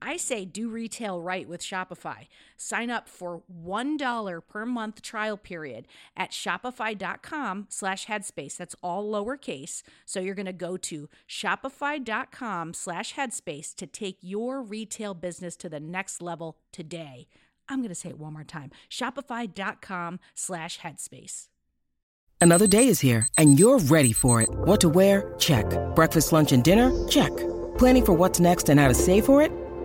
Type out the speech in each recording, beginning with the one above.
I say do retail right with Shopify. Sign up for $1 per month trial period at shopify.com slash headspace. That's all lowercase. So you're going to go to shopify.com slash headspace to take your retail business to the next level today. I'm going to say it one more time. Shopify.com slash headspace. Another day is here and you're ready for it. What to wear? Check. Breakfast, lunch, and dinner? Check. Planning for what's next and how to save for it?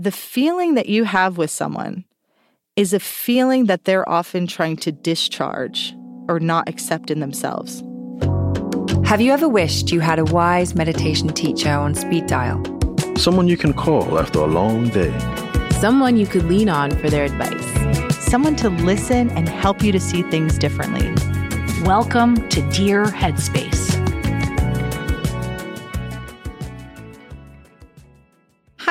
the feeling that you have with someone is a feeling that they're often trying to discharge or not accept in themselves. Have you ever wished you had a wise meditation teacher on speed dial? Someone you can call after a long day. Someone you could lean on for their advice. Someone to listen and help you to see things differently. Welcome to Dear Headspace.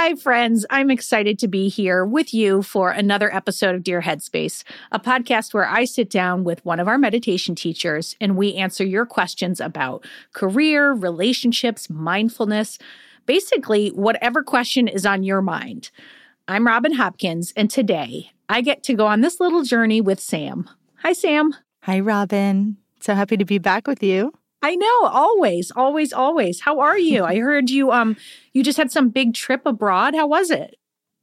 Hi, friends. I'm excited to be here with you for another episode of Dear Headspace, a podcast where I sit down with one of our meditation teachers and we answer your questions about career, relationships, mindfulness, basically, whatever question is on your mind. I'm Robin Hopkins, and today I get to go on this little journey with Sam. Hi, Sam. Hi, Robin. So happy to be back with you. I know, always, always, always. How are you? I heard you um you just had some big trip abroad. How was it?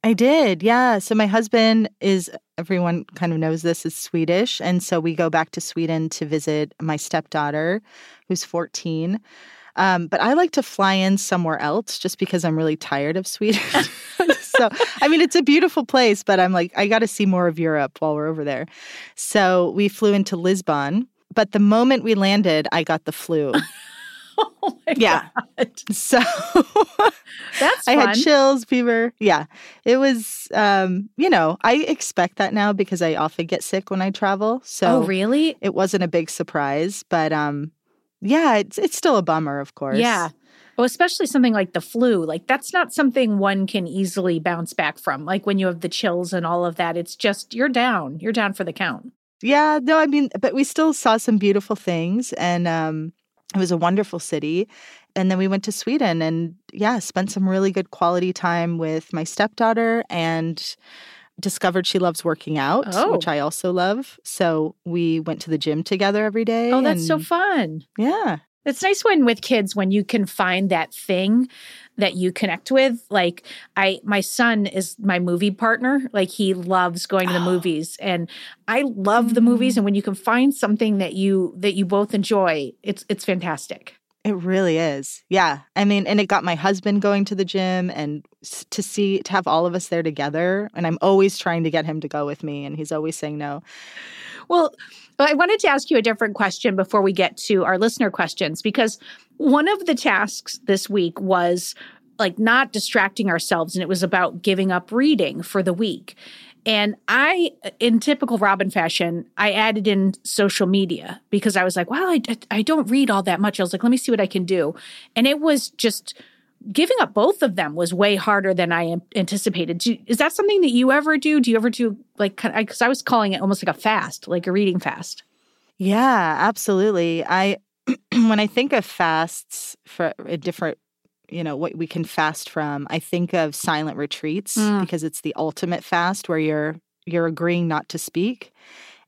I did. Yeah. So my husband is everyone kind of knows this is Swedish, and so we go back to Sweden to visit my stepdaughter who's 14. Um, but I like to fly in somewhere else just because I'm really tired of Sweden. so, I mean, it's a beautiful place, but I'm like, I got to see more of Europe while we're over there. So, we flew into Lisbon, but the moment we landed, I got the flu. oh my Yeah. god. So That's I had chills, fever. Yeah. It was um, you know, I expect that now because I often get sick when I travel. So oh, really? it wasn't a big surprise, but um yeah, it's it's still a bummer, of course. Yeah. Well, especially something like the flu. Like that's not something one can easily bounce back from. Like when you have the chills and all of that, it's just you're down. You're down for the count. Yeah, no, I mean, but we still saw some beautiful things and um it was a wonderful city. And then we went to Sweden and yeah, spent some really good quality time with my stepdaughter and discovered she loves working out, Oh. which I also love. So we went to the gym together every day. Oh, that's so fun. Yeah. It's nice when with kids when you can find that thing that you connect with. Like I my son is my movie partner. Like he loves going to the movies and I love the movies mm. and when you can find something that you that you both enjoy, it's it's fantastic. It really is. Yeah. I mean, and it got my husband going to the gym and to see, to have all of us there together. And I'm always trying to get him to go with me, and he's always saying no. Well, But I wanted to ask you a different question before we get to our listener questions because one of the tasks this week was like not distracting ourselves and it was about giving up reading for the week. And I, in typical Robin fashion, I added in social media because I was like, well, I, I don't read all that much. I was like, let me see what I can do. And it was just giving up both of them was way harder than I anticipated. Do, is that something that you ever do? Do you ever do like, because I was calling it almost like a fast, like a reading fast? Yeah, absolutely. I, when I think of fasts for a different you know what we can fast from i think of silent retreats mm. because it's the ultimate fast where you're you're agreeing not to speak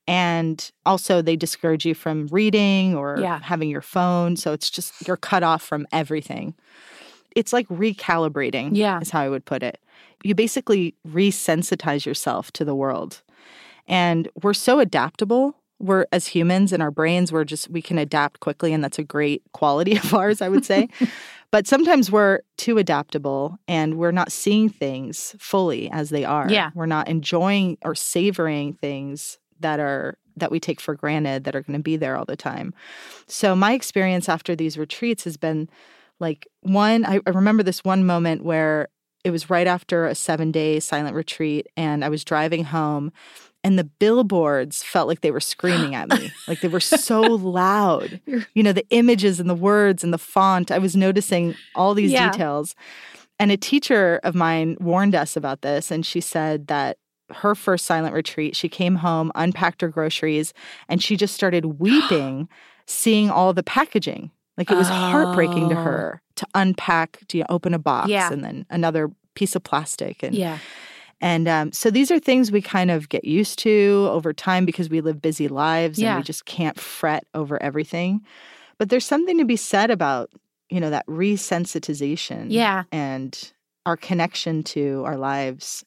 and also they discourage you from reading or yeah. having your phone so it's just you're cut off from everything it's like recalibrating yeah. is how i would put it. You basically resensitize yourself to the world. And we're so adaptable. We're as humans and our brains we're just we can adapt quickly and that's a great quality of ours i would say. But sometimes we're too adaptable and we're not seeing things fully as they are. Yeah. We're not enjoying or savoring things that are that we take for granted that are going to be there all the time. So my experience after these retreats has been like one I, I remember this one moment where it was right after a seven day silent retreat and i was driving home and the billboards felt like they were screaming at me. Like they were so loud. You know the images and the words and the font. I was noticing all these yeah. details. And a teacher of mine warned us about this and she said that her first silent retreat she came home unpacked her groceries and she just started weeping seeing all the packaging like it was oh. heartbreaking to oh. her to unpack to open a box yeah. and then another piece of plastic and yeah and um, so these are things we kind of get used to over time because we live busy lives yeah. and we just can't fret over everything. But there's something to be said about, you know, that resensitization. Yeah. And our connection to our lives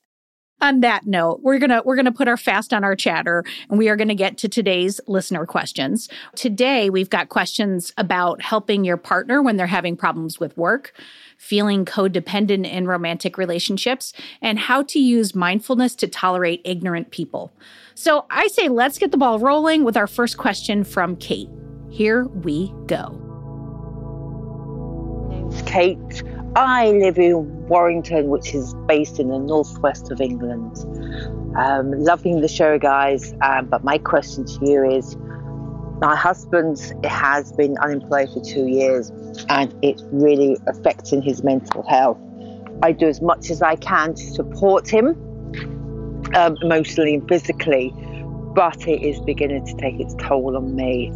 on that note, we're to we're to put our fast on our chatter and we are to get to today's listener questions. Today, we've got questions about helping your partner when they're having problems with work, feeling codependent in romantic relationships, and how to use mindfulness to tolerate ignorant people. So, I say let's get the ball rolling with our first question from Kate. Here we go. Kate. I live in Warrington, which is based in the northwest of England. Um, loving the show, guys. Um, but my question to you is my husband has been unemployed for two years and it's really affecting his mental health. I do as much as I can to support him um, emotionally and physically, but it is beginning to take its toll on me.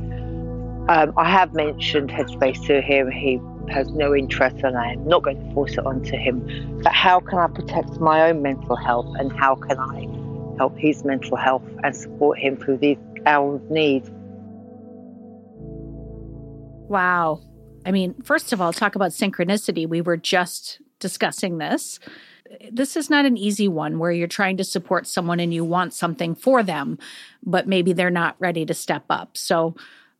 Um, I have mentioned Headspace to him. He has no interest and I am not going to force it onto him. But how can I protect my own mental health and how can I help his mental health and support him through these hours of need? Wow. I mean, first of all, talk about synchronicity. We were just discussing this. This is not an easy one where you're trying to support someone and you want something for them, but maybe they're not ready to step up. So,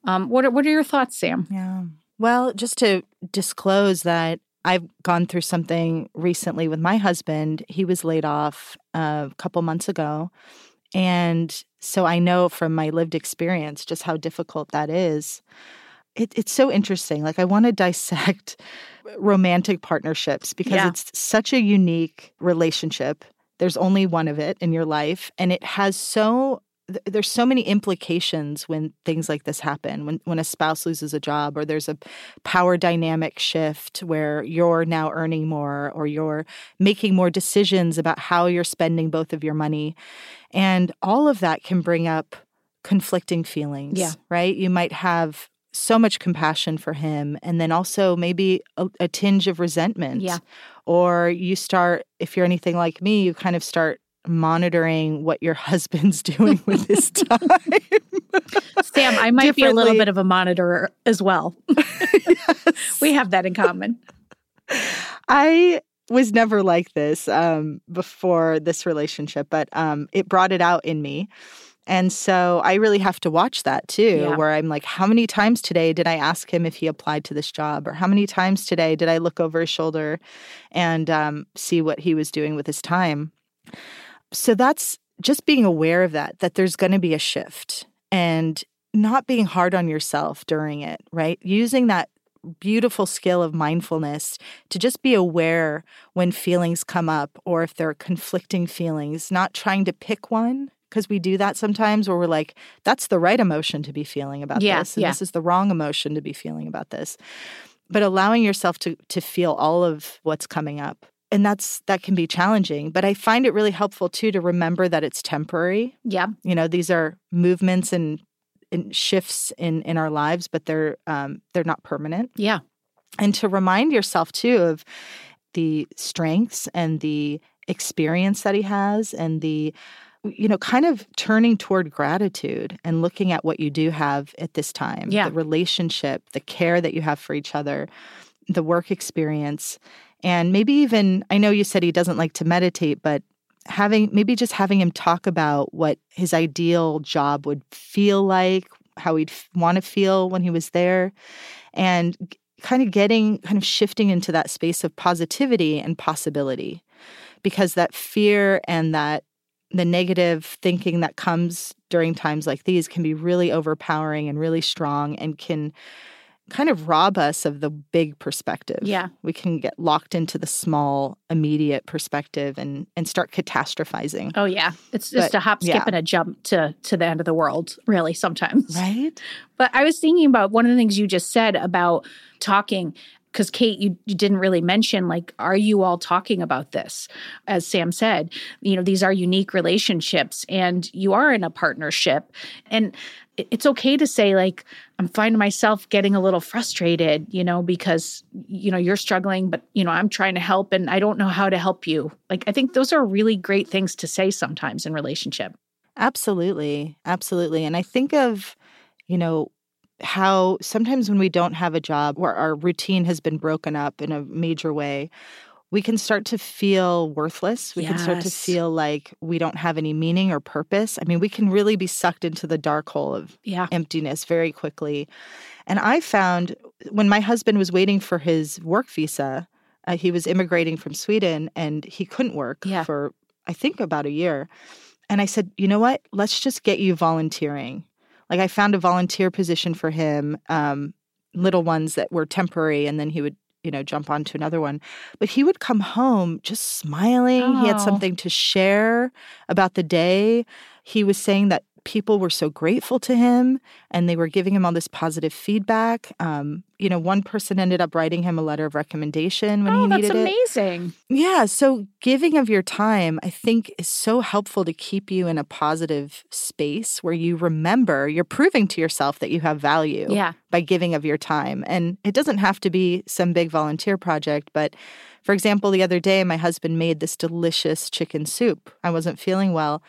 um, what are, what are your thoughts, Sam? Yeah. Well, just to disclose that I've gone through something recently with my husband. He was laid off a couple months ago. And so I know from my lived experience just how difficult that is. It, it's so interesting. Like, I want to dissect romantic partnerships because yeah. it's such a unique relationship. There's only one of it in your life, and it has so there's so many implications when things like this happen when when a spouse loses a job or there's a power dynamic shift where you're now earning more or you're making more decisions about how you're spending both of your money. And all of that can bring up conflicting feelings yeah. right? You might have so much compassion for him and then also maybe a, a tinge of resentment. Yeah. Or you start if you're anything like me you kind of start monitoring what your husband's doing with his time. Sam, I might be a little bit of a monitor as well. yes. We have that in common. I was never like this um, before this relationship, but um, it brought it out in me. And so I really have to watch that too, yeah. where I'm like, how many times today did I ask him if he applied to this job? Or how many times today did I look over his shoulder and um, see what he was doing with his time? So that's just being aware of that, that there's going to be a shift. And not being hard on yourself during it, right? Using that beautiful skill of mindfulness to just be aware when feelings come up or if there are conflicting feelings, not trying to pick one because we do that sometimes where we're like, that's the right emotion to be feeling about Yeah, this, and yeah. this is the wrong emotion to be feeling about this. But allowing yourself to to feel all of what's coming up. And that's that can be challenging. But I find it really helpful too to remember that it's temporary. Yeah. You know, these are movements and, and shifts in in our lives, but they're um, they're not permanent Yeah. and to remind yourself too of the strengths and the experience that he has and the you know kind of turning toward gratitude and looking at what you do have at this time Yeah. the relationship the care that you have for each other the work experience and maybe even i know you said he doesn't like to meditate but having maybe just having him talk about what his ideal job would feel like how he'd want to feel when he was there and kind of getting kind of shifting into that space of positivity and possibility. Because that fear and that the negative thinking that comes during times like these can be really overpowering and really strong and can kind of rob us of the big perspective. Yeah. We can get locked into the small, immediate perspective and and start catastrophizing. Oh yeah. It's just But, a hop, skip, yeah. and a jump to to the end of the world, really, sometimes. Right? But I was thinking about one of the things you just said about talking. Because Kate, you, you didn't really mention like, are you all talking about this? As Sam said, you know, these are unique relationships, and you are in a partnership, and it's okay to say like, I'm finding myself getting a little frustrated, you know, because you know you're struggling, but you know I'm trying to help, and I don't know how to help you. Like, I think those are really great things to say sometimes in relationship. Absolutely. Absolutely. And I think of, you know, how sometimes when we don't have a job where our routine has been broken up in a major way, we can start to feel worthless. We can start to feel like we don't have any meaning or purpose. I mean, we can really be sucked into the dark hole of Yeah. emptiness very quickly. And I found when my husband was waiting for his work visa, uh, he was immigrating from Sweden and he couldn't work Yeah. for, I think, about a year. And I said, you know what? Let's just get you volunteering. Like I found a volunteer position for him, um, little ones that were temporary, and then he would, you know, jump onto another one. But he would come home just smiling. He had Oh. something to share about the day. He was saying that people were so grateful to him and they were giving him all this positive feedback. Um, you know, one person ended up writing him a letter of recommendation when oh, he needed it. That's amazing. Yeah. So giving of your time, I think, is so helpful to keep you in a positive space where you remember you're proving to yourself that you have value Yeah. by giving of your time. And it doesn't have to be some big volunteer project, but for example, the other day, my husband made this delicious chicken soup. I wasn't feeling well.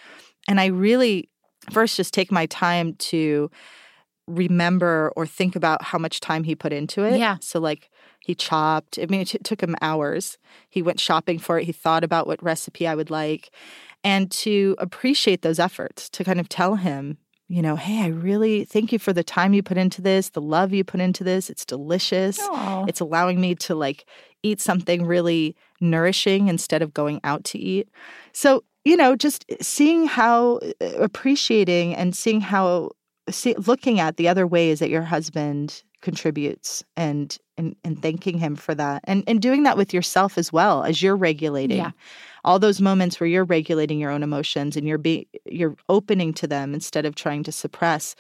And I really first just take my time to remember or think about how much time he put into it. Yeah. So, like, he chopped, I mean, it t- took him hours. He went shopping for it. He thought about what recipe I would like. And to appreciate those efforts, to kind of tell him, you know, hey, I really thank you for the time you put into this, the love you put into this. It's delicious. Aw. It's allowing me to like eat something really nourishing instead of going out to eat. So, you know, just seeing how uh, appreciating and seeing how see, looking at the other ways that your husband contributes and and, and thanking him for that and and doing that with yourself as well as you're regulating Yeah. all those moments where you're regulating your own emotions and you're be you're opening to them instead of trying to suppress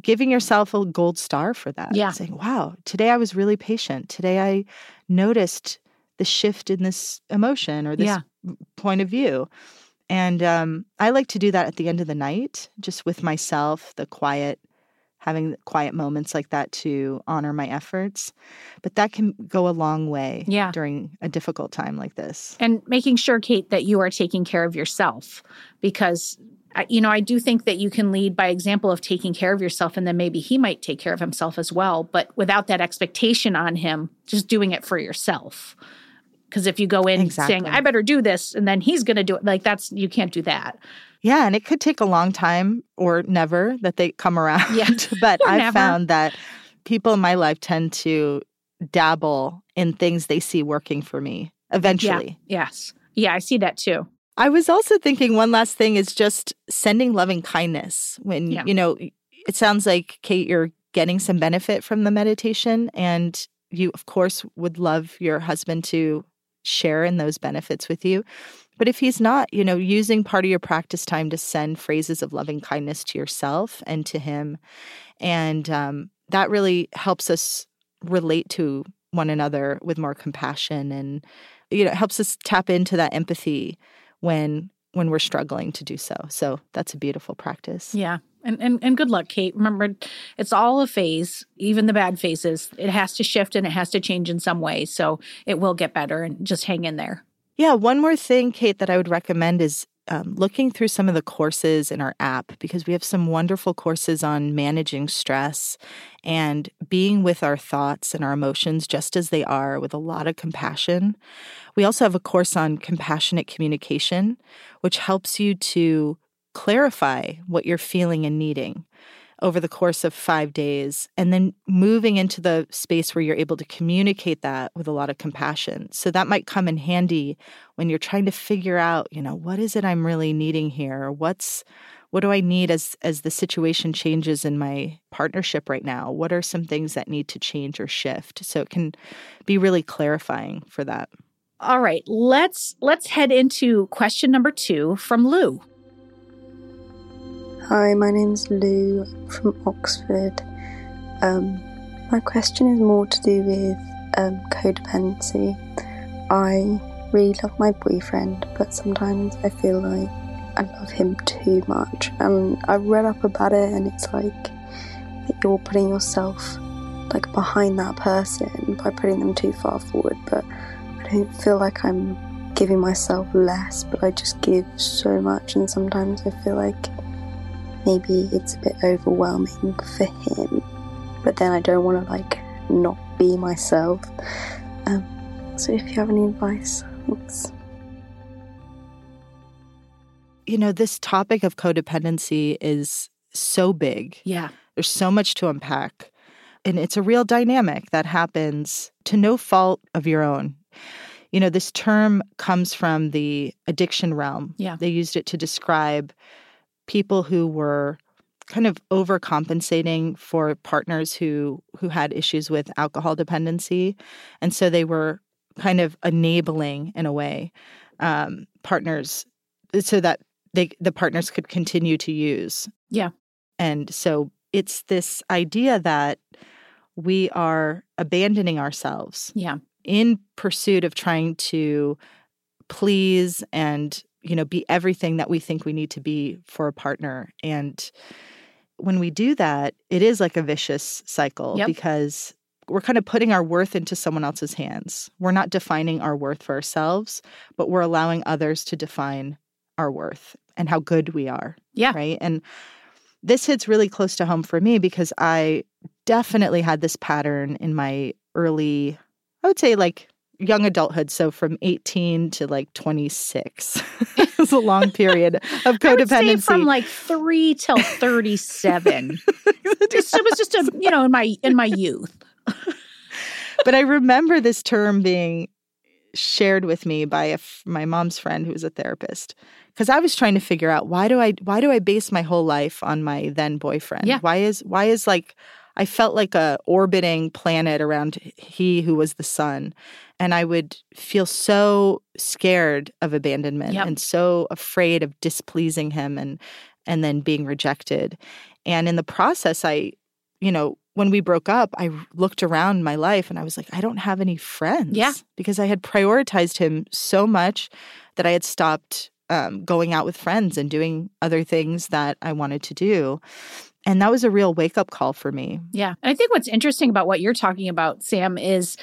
giving yourself a gold star for that Yeah. saying wow today i was really patient today i noticed the shift in this emotion or this Yeah. point of view and um, i like to do that at the end of the night just with myself the quiet having quiet moments like that to honor my efforts. But that can go a long way Yeah. during a difficult time like this. And making sure kate that you are taking care of yourself because you know i do think that you can lead by example of taking care of yourself and then maybe he might take care of himself as well but without that expectation on him just doing it for yourself because if you go in Exactly. saying i better do this and then he's going to do it like that's you can't do that Yeah, and it could take a long time or never that they come around. Yeah. but I've found that people in my life tend to dabble in things they see working for me eventually. yeah yes yeah i see that too I was also thinking one last thing is just sending loving kindness when Yeah. you know It sounds like, Kate, you're getting some benefit from the meditation. And you, of course, would love your husband to share in those benefits with you. But if he's not, you know, using part of your practice time to send phrases of loving kindness to yourself and to him. And um, that really helps us relate to one another with more compassion and you know helps us tap into that empathy when when we're struggling to do so so that's a beautiful practice yeah and, and and good luck kate. Remember it's all a phase even the bad phases. It has to shift and it has to change in some way so it will get better and just hang in there. Yeah one more thing kate that i would recommend is um, looking through some of the courses in our app because we have some wonderful courses on managing stress and being with our thoughts and our emotions just as they are with a lot of compassion. We also have a course on compassionate communication, which helps you to clarify what you're feeling and needing over the course of five days, and then moving into the space where you're able to communicate that with a lot of compassion. So that might come in handy when you're trying to figure out, you know, what is it I'm really needing here? What's what do I need as as the situation changes in my partnership right now? What are some things that need to change or shift? So it can be really clarifying for that. All right, let's let's head into question number 2 from Lou. Hi, my name's Lou from Oxford. Um, my question is more to do with um, codependency. I really love my boyfriend, but sometimes I feel like I love him too much. And I've read up about it, and it's like that you're putting yourself like behind that person by putting them too far forward. But I don't feel like I'm giving myself less, but I just give so much, and sometimes I feel like maybe it's a bit overwhelming for him, but then I don't want to like not be myself. Um, so if you have any advice, thanks. You know, this topic of codependency is so big. Yeah. There's so much to unpack. And it's a real dynamic that happens to no fault of your own. You know, this term comes from the addiction realm. Yeah. They used it to describe people who were kind of overcompensating for partners who who had issues with alcohol dependency and so they were kind of enabling in a way um, partners so that they the partners could continue to use. Yeah. And so it's this idea that we are abandoning ourselves yeah. in pursuit of trying to please and you know, be everything that we think we need to be for a partner. And when we do that, it is like a vicious cycle yep. because we're kind of putting our worth into someone else's hands. We're not defining our worth for ourselves, but we're allowing others to define our worth and how good we are. Yeah. Right. And this hits really close to home for me because I definitely had this pattern in my early, I would say like young adulthood, so from 18 to like 26. it was a long period of codependency. from like 3 till 37. it was just a, you know, in my in my youth. but I remember this term being shared with me by a, my mom's friend who was a therapist because I was trying to figure out why do I why do I base my whole life on my then boyfriend? Yeah. Why is why is like I felt like a orbiting planet around he who was the sun. And I would feel so scared of abandonment yep. and so afraid of displeasing him and and then being rejected. And in the process, I, you know, when we broke up, I looked around my life and I was like, I don't have any friends. Yeah. Because I had prioritized him so much that I had stopped um, going out with friends and doing other things that I wanted to do. And that was a real wake up call for me. Yeah. And I think what's interesting about what you're talking about, Sam, is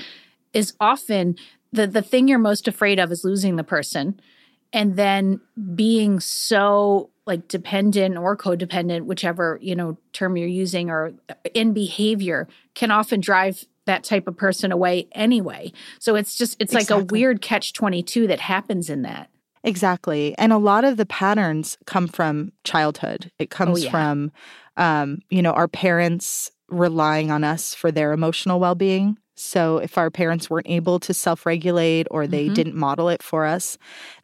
is often the the thing you're most afraid of is losing the person and then being so like dependent or codependent whichever you know term you're using or uh, in behavior can often drive that type of person away anyway so it's just it's exactly. like a weird catch 22 that happens in that exactly and a lot of the patterns come from childhood it comes oh, yeah. from um, you know our parents relying on us for their emotional well-being so if our parents weren't able to self regulate or they Mm-hmm. didn't model it for us,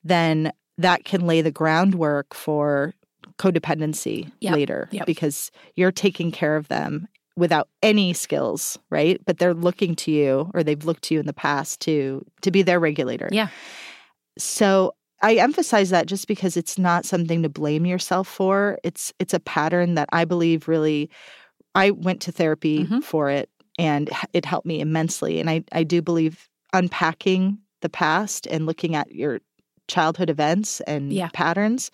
then that can lay the groundwork for codependency Yep, later yep. because you're taking care of them without any skills, right? But they're looking to you or they've looked to you in the past to to be their regulator. Yeah. So I emphasize that just because it's not something to blame yourself for. It's it's a pattern that I believe really I went to therapy Mhm. for it and it helped me immensely. And I, I do believe unpacking the past and looking at your childhood events and Yeah. patterns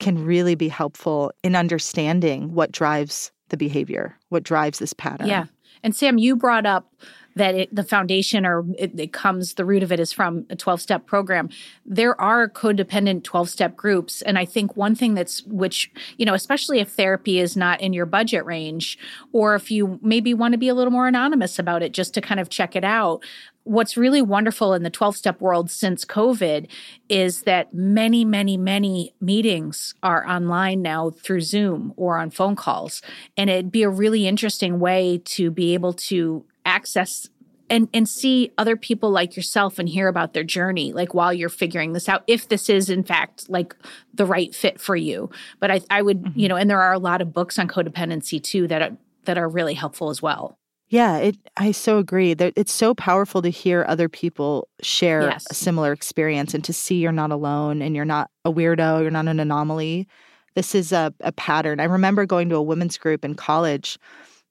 can really be helpful in understanding what drives the behavior, what drives this pattern. Yeah. And Sam, you brought up that it, the foundation or it, it comes, the root of it is from a 12 step program. There are codependent 12 step groups. And I think one thing that's, which, you know, especially if therapy is not in your budget range, or if you maybe want to be a little more anonymous about it just to kind of check it out. What's really wonderful in the 12 step world since COVID is that many, many, many meetings are online now through Zoom or on phone calls. And it'd be a really interesting way to be able to access and and see other people like yourself and hear about their journey like while you're figuring this out if this is in fact like the right fit for you but i i would you mm-hmm. know and there are a lot of books on codependency too that are that are really helpful as well Yeah, it I so agree that it's so powerful to hear other people share Yes. a similar experience and to see you're not alone and you're not a weirdo, you're not an anomaly. This is a, a pattern. I remember going to a women's group in college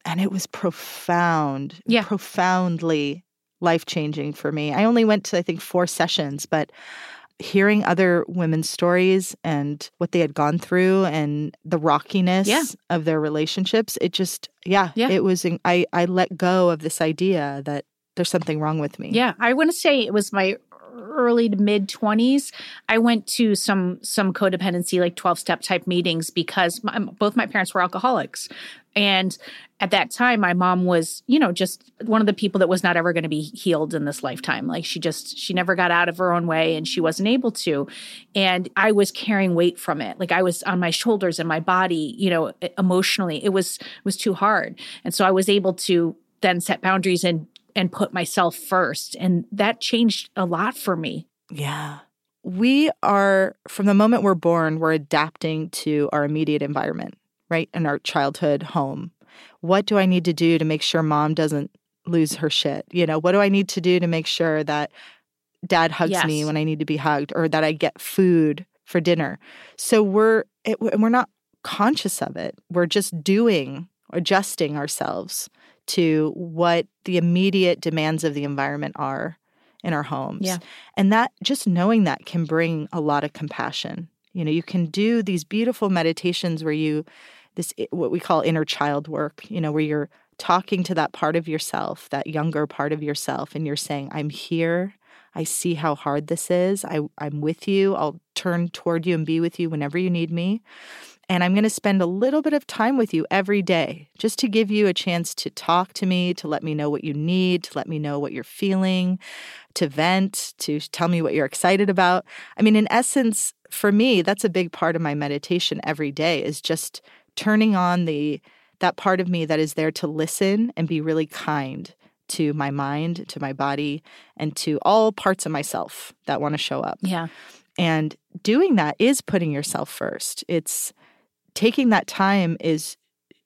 and it was profound, Yeah. profoundly life changing for me. I only went to, I think, four sessions, but hearing other women's stories and what they had gone through and the rockiness Yeah. of their relationships, it just, yeah, Yeah. it was, I, I let go of this idea that there's something wrong with me. Yeah, I want to say it was my early to mid 20s. I went to some some codependency like 12 step type meetings because my, both my parents were alcoholics. And at that time my mom was, you know, just one of the people that was not ever going to be healed in this lifetime. Like she just she never got out of her own way and she wasn't able to. And I was carrying weight from it. Like I was on my shoulders and my body, you know, emotionally. It was it was too hard. And so I was able to then set boundaries and and put myself first. And that changed a lot for me. Yeah. We are, from the moment we're born, we're adapting to our immediate environment, right? In our childhood home. What do I need to do to make sure mom doesn't lose her shit? You know, what do I need to do to make sure that dad hugs me when I need to be hugged or that I get food for dinner? So we're, it, and we're not conscious of it. We're just doing, adjusting ourselves to what the immediate demands of the environment are in our homes. Yeah. And that just knowing that can bring a lot of compassion. You know, you can do these beautiful meditations where you this what we call inner child work, you know, where you're talking to that part of yourself, that younger part of yourself and you're saying, "I'm here. I see how hard this is. I I'm with you. I'll turn toward you and be with you whenever you need me." And I'm going to spend a little bit of time with you every day just to give you a chance to talk to me, to let me know what you need, to let me know what you're feeling, to vent, to tell me what you're excited about. I mean, in essence, for me, that's a big part of my meditation every day is just turning on the that part of me that is there to listen and be really kind to my mind, to my body, and to all parts of myself that want to show up. Yeah. And doing that is putting yourself first. It's taking that time is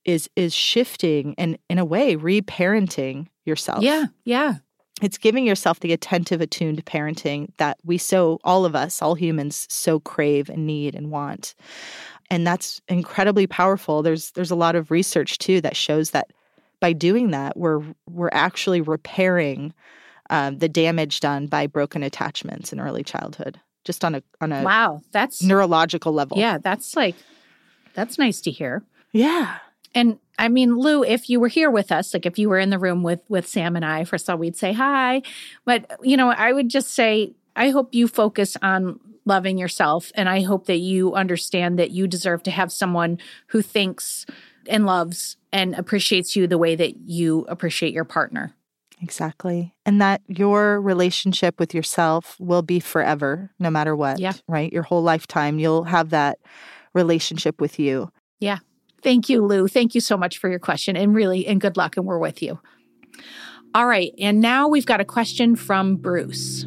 is is shifting and in a way reparenting yourself. Yeah. Yeah. It's giving yourself the attentive attuned parenting that we so all of us, all humans so crave and need and want. And that's incredibly powerful. There's there's a lot of research too that shows that by doing that we're we're actually repairing um, the damage done by broken attachments in early childhood just on a on a Wow. That's neurological level. yeah, that's like that's nice to hear. Yeah. And I mean, Lou, if you were here with us, like if you were in the room with with Sam and I, first of all, we'd say hi. But you know, I would just say, I hope you focus on loving yourself, and I hope that you understand that you deserve to have someone who thinks and loves and appreciates you the way that you appreciate your partner. Exactly. And that your relationship with yourself will be forever, no matter what. Yeah. Right? Your whole lifetime, you'll have that relationship with you. Yeah. Thank you, Lou. Thank you so much for your question and really, and good luck. And we're with you. All right. And now we've got a question from Bruce.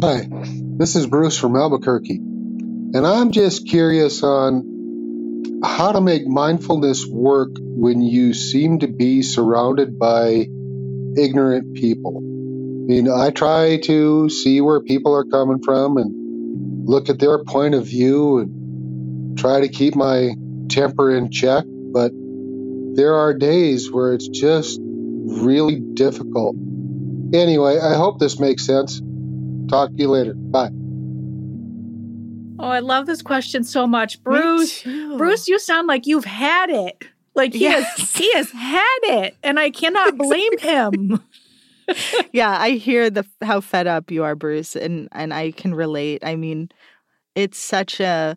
Hi, this is Bruce from Albuquerque, and I'm just curious on how to make mindfulness work when you seem to be surrounded by ignorant people. I mean, I try to see where people are coming from and look at their point of view and try to keep my temper in check, but there are days where it's just really difficult. Anyway, I hope this makes sense. Talk to you later. Bye. Oh, I love this question so much. Bruce, Bruce, you sound like you've had it. Like he Yes. has he has had it and I cannot blame him. yeah, I hear the how fed up you are, Bruce, and and I can relate. I mean, it's such a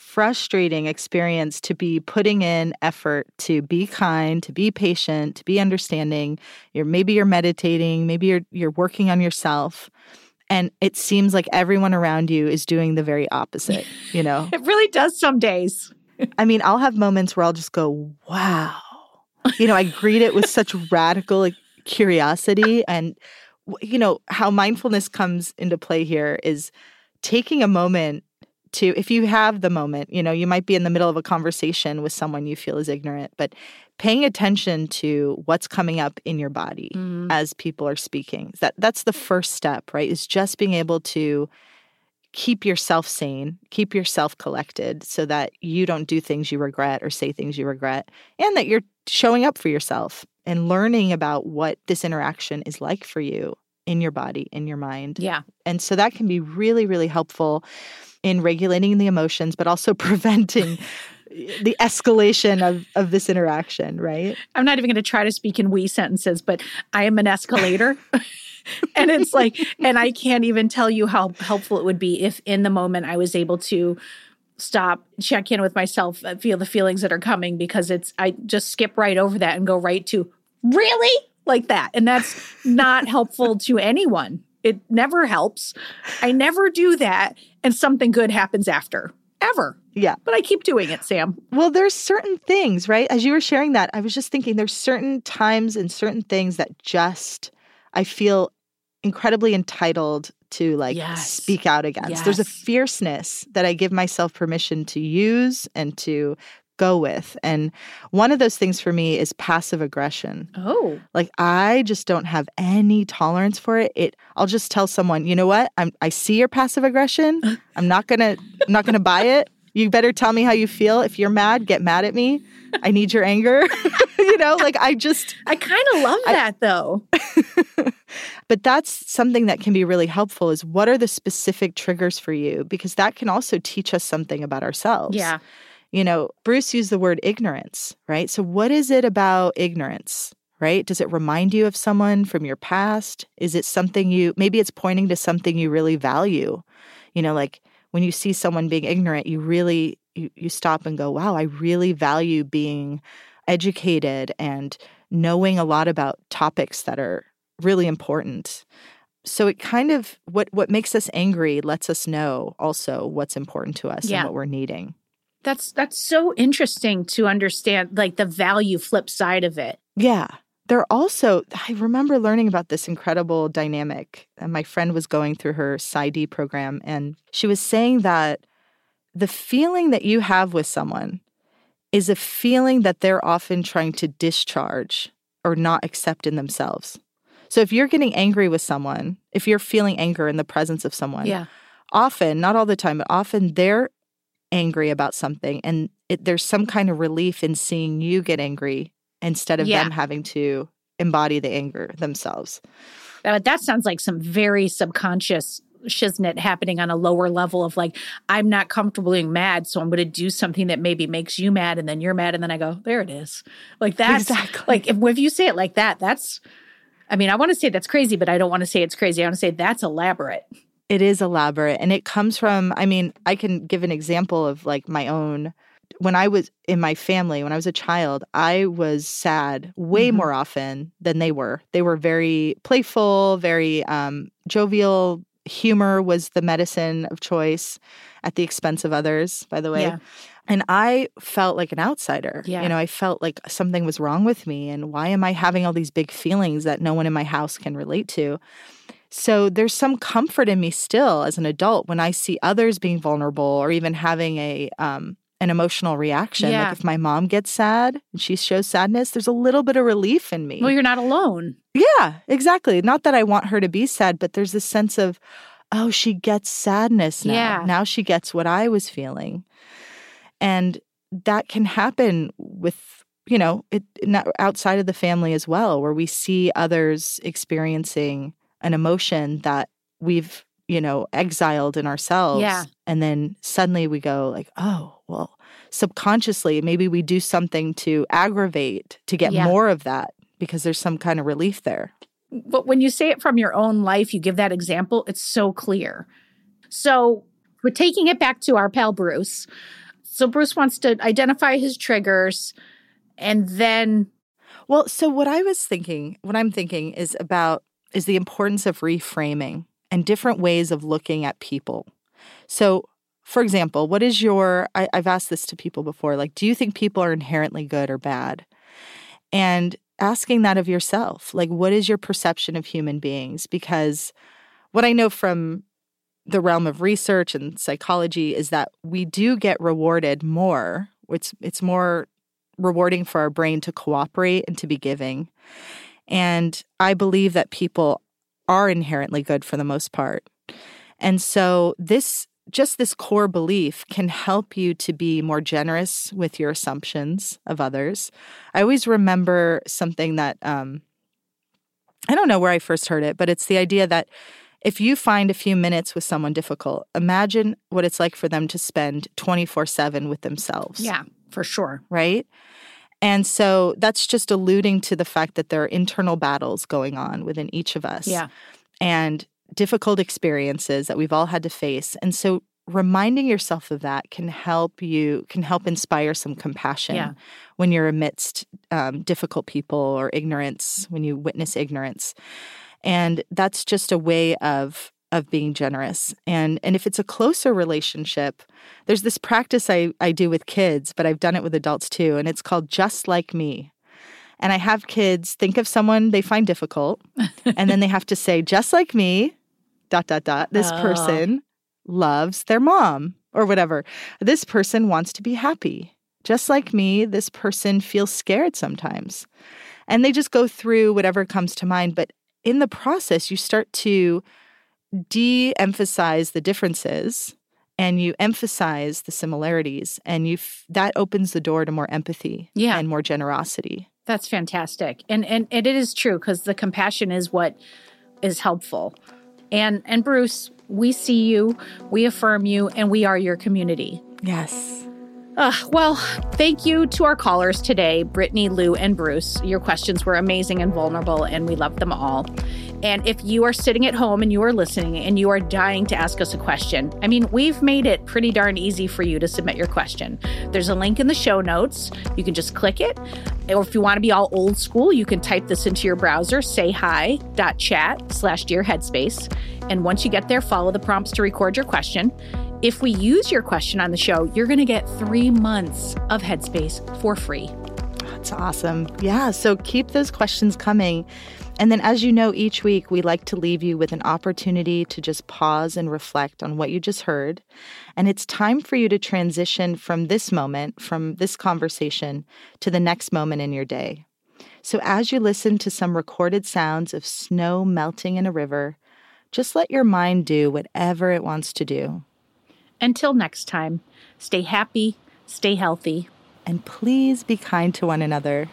frustrating experience to be putting in effort to be kind, to be patient, to be understanding. You're maybe you're meditating, maybe you're you're working on yourself, and it seems like everyone around you is doing the very opposite, you know. It really does some days. I mean, I'll have moments where I'll just go, wow. You know, I greet it with such radical like, curiosity. And, you know, how mindfulness comes into play here is taking a moment to, if you have the moment, you know, you might be in the middle of a conversation with someone you feel is ignorant, but paying attention to what's coming up in your body mm-hmm. as people are speaking. That that's the first step, right? Is just being able to keep yourself sane, keep yourself collected so that you don't do things you regret or say things you regret, and that you're showing up for yourself and learning about what this interaction is like for you in your body, in your mind. Yeah. And so that can be really, really helpful in regulating the emotions, but also preventing the escalation of, of this interaction, right? I'm not even going to try to speak in we sentences, but I am an escalator. and it's like, and I can't even tell you how helpful it would be if in the moment I was able to stop, check in with myself, uh, feel the feelings that are coming because it's, I just skip right over that and go right to, really? Like that. And that's not helpful to anyone. It never helps. I never do that. And something good happens after, ever. Yeah. But I keep doing it, Sam. Well, there's certain things, right? As you were sharing that, I was just thinking there's certain times and certain things that just I feel incredibly entitled to like Yes. speak out against. There's a fierceness that I give myself permission to use and to go with. And one of those things for me is passive aggression. Oh. Like I just don't have any tolerance for it. It I'll just tell someone, "You know what? I'm I see your passive aggression. I'm not going to I'm not going to buy it. You better tell me how you feel. If you're mad, get mad at me. I need your anger." you know, like I just I kind of love that though. but that's something that can be really helpful is what are the specific triggers for you because that can also teach us something about ourselves. Yeah. You know, Bruce used the word ignorance, right? So what is it about ignorance? Right? Does it remind you of someone from your past? Is it something you maybe it's pointing to something you really value? You know, like when you see someone being ignorant, you really you, you stop and go, "Wow, I really value being educated and knowing a lot about topics that are really important." So it kind of what what makes us angry lets us know also what's important to us Yeah. and what we're needing. That's that's so interesting to understand like the value flip side of it. Yeah. They're also, I remember learning about this incredible dynamic. And my friend was going through her PsyD program, and she was saying that the feeling that you have with someone is a feeling that they're often trying to discharge or not accept in themselves. So if you're getting angry with someone, if you're feeling anger in the presence of someone, Yeah. often, not all the time, but often they're angry about something and it, there's some kind of relief in seeing you get angry instead of Yeah. them having to embody the anger themselves. That, that sounds like some very subconscious shiznit happening on a lower level of like, I'm not comfortable being mad, so I'm going to do something that maybe makes you mad, and then you're mad, and then I go, there it is. Like that's Exactly. like if, if you say it like that, that's. I mean, I want to say that's crazy, but I don't want to say it's crazy. I want to say that's elaborate. It is elaborate and it comes from, I mean, I can give an example of like my own. When I was in my family, when I was a child, I was sad way Mhm. more often than they were. They were very playful, very um, jovial. Humor was the medicine of choice at the expense of others, by the way. Yeah. And I felt like an outsider. Yeah. You know, I felt like something was wrong with me. And why am I having all these big feelings that no one in my house can relate to? So there's some comfort in me still as an adult when I see others being vulnerable or even having a um, an emotional reaction. Yeah. Like if my mom gets sad and she shows sadness, there's a little bit of relief in me. Well, you're not alone. Yeah, exactly. Not that I want her to be sad, but there's this sense of, oh, she gets sadness now. Yeah. Now she gets what I was feeling. And that can happen with, you know, it not outside of the family as well, where we see others experiencing an emotion that we've, you know, exiled in ourselves. Yeah. And then suddenly we go like, oh, well, subconsciously, maybe we do something to aggravate to get Yeah. more of that because there's some kind of relief there. But when you say it from your own life, you give that example, it's so clear. So we're taking it back to our pal Bruce. So Bruce wants to identify his triggers and then Well, so what I was thinking, what I'm thinking is about is the importance of reframing and different ways of looking at people. So, for example, what is your I, I've asked this to people before, like, do you think people are inherently good or bad? And asking that of yourself, like, what is your perception of human beings? Because what I know from the realm of research and psychology is that we do get rewarded more. It's it's more rewarding for our brain to cooperate and to be giving. And I believe that people are inherently good for the most part. And so this just this core belief can help you to be more generous with your assumptions of others. I always remember something that um, I don't know where I first heard it, but it's the idea that if you find a few minutes with someone difficult, imagine what it's like for them to spend 24 7 with themselves. yeah, for sure. Right. And so that's just alluding to the fact that there are internal battles going on within each of us Yeah. and difficult experiences that we've all had to face. And so reminding yourself of that can help you, can help inspire some compassion Yeah. when you're amidst um, difficult people or ignorance, when you witness ignorance. And that's just a way of of being generous. And and if it's a closer relationship, there's this practice I, I do with kids, but I've done it with adults too, and it's called just like me. And I have kids think of someone they find difficult, and then they have to say, just like me, dot, dot, dot, this Oh. person loves their mom or whatever. This person wants to be happy. Just like me, this person feels scared sometimes. And they just go through whatever comes to mind. But in the process, you start to de emphasize the differences and you emphasize the similarities. And you f- that opens the door to more empathy Yeah. and more generosity. That's fantastic. And and, and it is true because the compassion is what is helpful. And and Bruce, we see you, we affirm you, and we are your community. Yes. Uh, well, thank you to our callers today, Brittany, Lou, and Bruce. Your questions were amazing and vulnerable, and we love them all. And if you are sitting at home and you are listening and you are dying to ask us a question, I mean, we've made it pretty darn easy for you to submit your question. There's a link in the show notes. You can just click it. Or if you want to be all old school, you can type this into your browser, say hi.chat slash dear headspace. And once you get there, follow the prompts to record your question. If we use your question on the show, you're going to get three months of Headspace for free. That's awesome. Yeah. So keep those questions coming. And then, as you know, each week we like to leave you with an opportunity to just pause and reflect on what you just heard. And it's time for you to transition from this moment, from this conversation, to the next moment in your day. So, as you listen to some recorded sounds of snow melting in a river, just let your mind do whatever it wants to do. Until next time, stay happy, stay healthy. And please be kind to one another.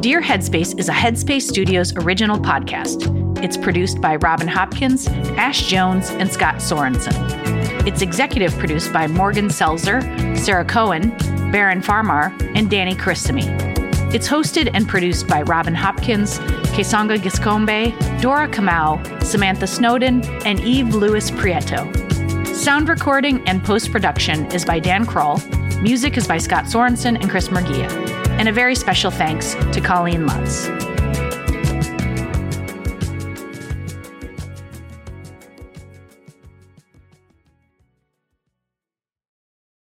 Dear Headspace is a Headspace Studios original podcast. It's produced by Robin Hopkins, Ash Jones, and Scott Sorensen. It's executive produced by Morgan Selzer, Sarah Cohen, Baron Farmar, and Danny Christamy. It's hosted and produced by Robin Hopkins, Kesanga Giscombe, Dora Kamau, Samantha Snowden, and Eve Lewis Prieto. Sound recording and post production is by Dan Kroll. Music is by Scott Sorensen and Chris Murgia. And a very special thanks to Colleen Lutz.